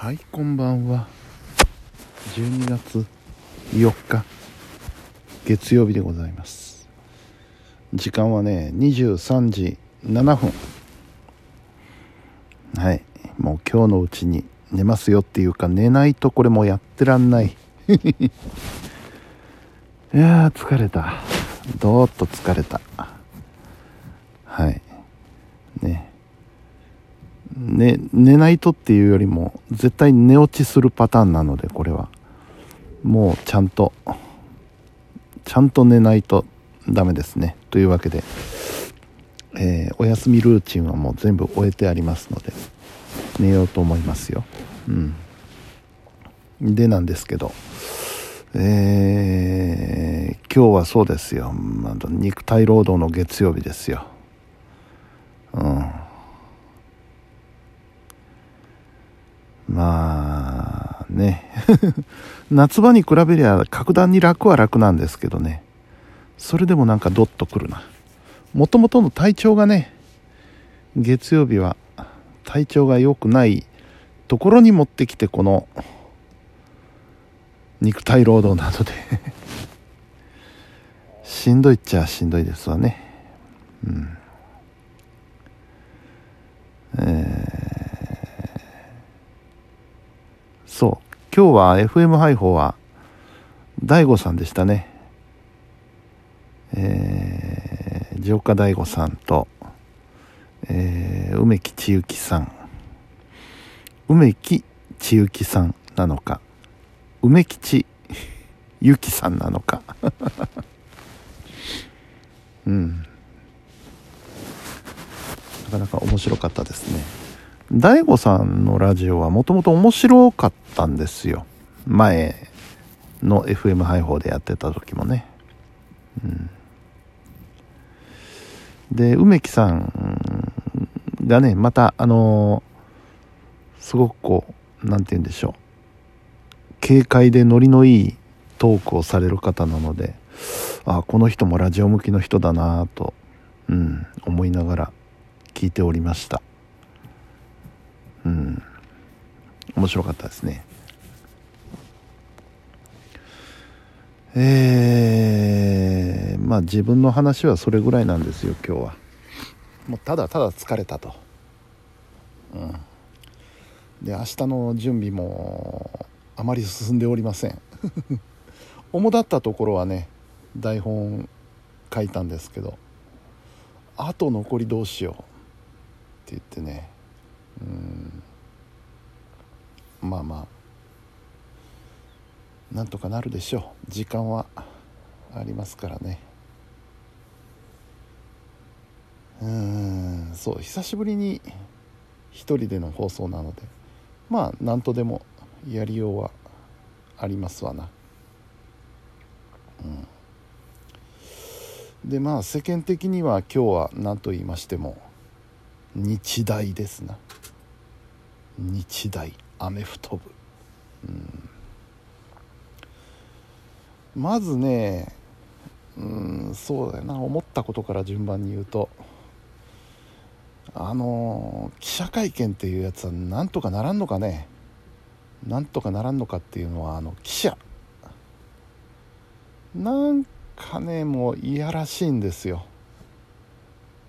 はいこんばんは。12月4日月曜日でございます。時間はね23時7分。はいもう今日のうちに寝ますよっていうか寝ないとこれもうやってらんない。いやー疲れた。どーっと疲れた。はい。ねね、寝ないとっていうよりも絶対寝落ちするパターンなのでこれは。もうちゃんとちゃんと寝ないとダメですね。というわけで、えー、お休みルーチンはもう全部終えてありますので寝ようと思いますよ。うん。でなんですけどえー、今日はそうですよ、ま、肉体労働の月曜日ですよ。うんまあね。夏場に比べりゃ格段に楽は楽なんですけどね。それでもなんかドッとくるな。もともとの体調がね月曜日は体調が良くないところに持ってきてこの肉体労働などで。しんどいっちゃしんどいですわね。うん。えそう。今日は FM 配報は大悟さんでしたね。えー、城下大悟さんと、えー、梅木千幸さん。梅木千幸さんなのか。梅吉ゆきさんなのか。うん。なかなか面白かったですね。大悟さんのラジオはもともと面白かったんですよ。前の FM 配報でやってた時もね、うん、で梅木さんがねまたあのー、すごくこう何て言うんでしょう。軽快でノリのいいトークをされる方なのであこの人もラジオ向きの人だなと、うん、思いながら聞いておりました。うん。面白かったですね。えー、まあ自分の話はそれぐらいなんですよ今日は。もうただただ疲れたと。うん。で明日の準備もあまり進んでおりません。主だったところはね台本書いたんですけどあと残りどうしようって言ってねうん。まあまあ。なんとかなるでしょう。時間はありますからね。うんそう久しぶりに一人での放送なので。まあ何とでもやりようはありますわな。うん。でまあ世間的には今日は何と言いましても日大ですな。日大アメフト部、うん、まずねうんそうだよな。思ったことから順番に言うとあの記者会見っていうやつはなんとかならんのかね。なんとかならんのかっていうのはあの記者。なんかねもういやらしいんですよ。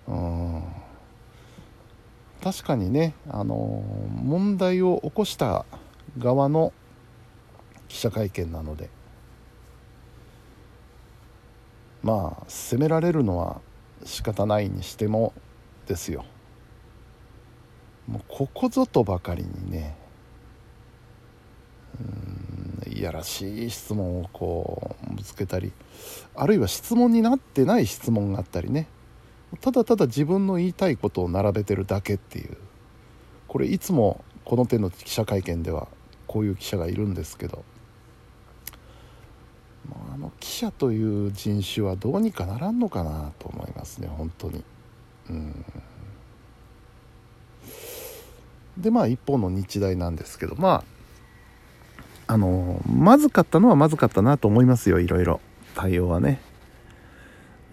うん。確かにね、あの問題を起こした側の記者会見なのでまあ責められるのは仕方ないにしてもですよ。もうここぞとばかりにねうんいやらしい質問をこうぶつけたりあるいは質問になってない質問があったりね。ただただ自分の言いたいことを並べてるだけっていう。これいつもこの手の記者会見ではこういう記者がいるんですけど。あの記者という人種はどうにかならんのかなと思いますね本当に。うん。でまあ一方の日大なんですけど。まああのまずかったのはまずかったなと思いますよいろいろ。対応はね。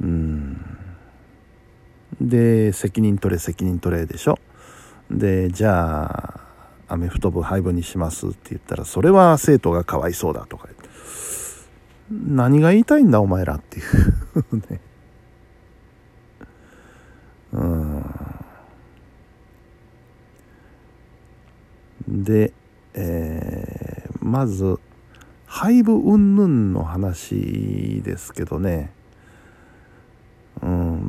うん。で責任取れ責任取れでしょ？でじゃあアメフト部廃部にしますって言ったらそれは生徒がかわいそうだとか言って。何が言いたいんだお前らっていうね。うん。で、えー、まず廃部云々の話ですけどね。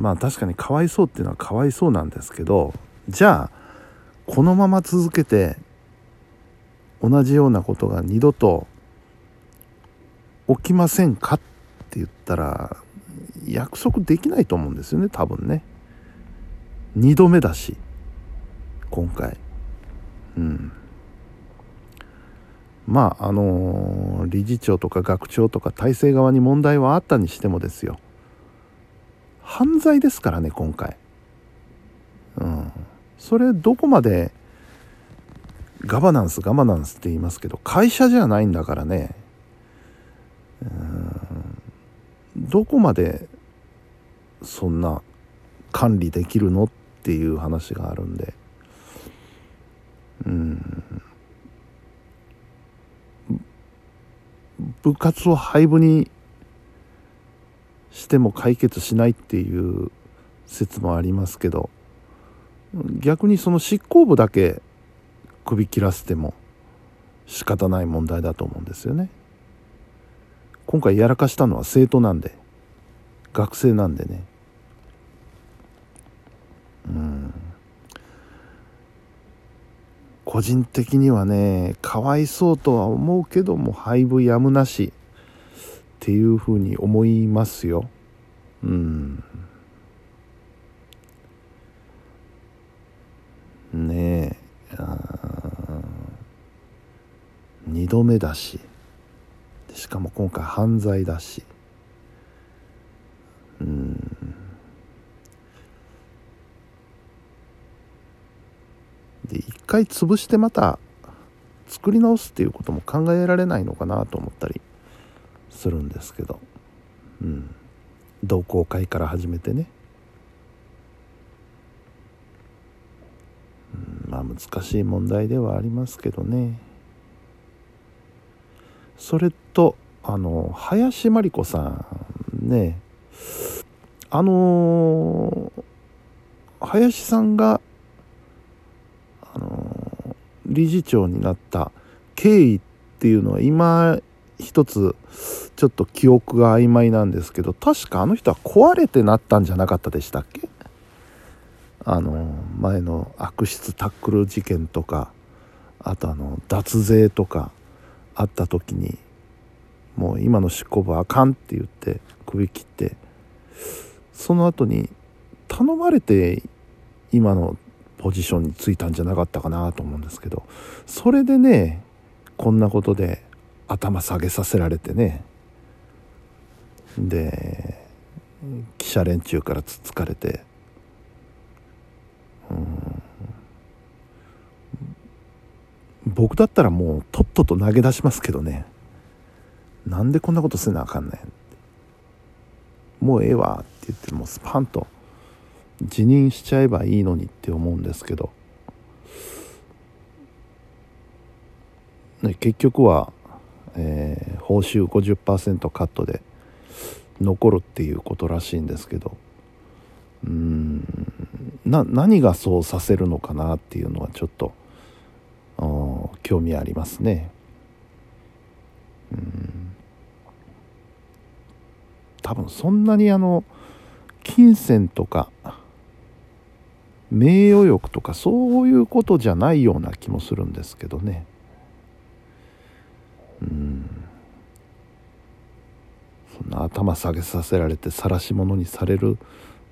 まあ確かにかわいそうっていうのはかわいそうなんですけどじゃあこのまま続けて同じようなことが二度と起きませんかって言ったら約束できないと思うんですよね多分ね。2度目だし今回。うん。まああのー、理事長とか学長とか体制側に問題はあったにしてもですよ。犯罪ですからね今回。うん。それどこまでガバナンスガバナンスって言いますけど会社じゃないんだからね。うん。どこまでそんな管理できるのっていう話があるんで。うん。部活を廃部にしても解決しないっていう説もありますけど逆にその執行部だけ首切らせても仕方ない問題だと思うんですよね。今回やらかしたのは生徒なんで学生なんでね。うん。個人的にはねかわいそうとは思うけども廃部やむなし。っていうふうに思いますよ。うん。ねえ。2度目だし。しかも今回犯罪だし。うん。で一回潰してまた作り直すっていうことも考えられないのかなと思ったり。するんですけど。うん。同好会から始めてね。うん。まあ難しい問題ではありますけどね。それとあの林真理子さんね。あの林さんがあの理事長になった経緯っていうのは今一つちょっと記憶が曖昧なんですけど確かあの人は壊れてなったんじゃなかったでしたっけ？あの前の悪質タックル事件とかあとあの脱税とか会った時にもう今の執行部はあかんって言って首切ってその後に頼まれて今のポジションについたんじゃなかったかなと思うんですけどそれでねこんなことで頭下げさせられてね。で記者連中からつつかれて。うん。僕だったらもうとっとと投げ出しますけどね。なんでこんなことせなあかんねん。もうええわって言ってもうスパンと辞任しちゃえばいいのにって思うんですけど、ね、結局は、えー、報酬50%カットで残るっていうことらしいんですけどうん何がそうさせるのかなっていうのはちょっと興味ありますね。うん多分そんなにあの金銭とか名誉欲とかそういうことじゃないような気もするんですけどねうん。そんな頭下げさせられて晒し者にされる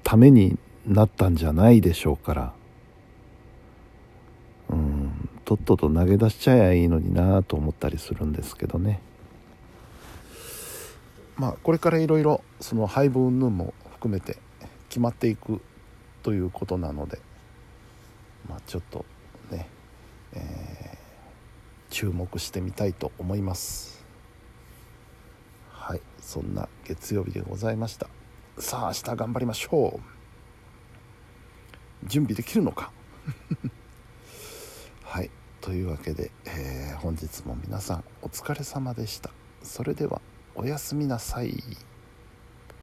ためになったんじゃないでしょうから。うん。とっとと投げ出しちゃえばいいのになと思ったりするんですけどね。まあこれからいろいろその配分云々も含めて決まっていくということなのでまあちょっとね、えー、注目してみたいと思います。はいそんな月曜日でございました。さあ明日頑張りましょう。準備できるのか？はいというわけで、えー本日も皆さんお疲れ様でした。それではおやすみなさい。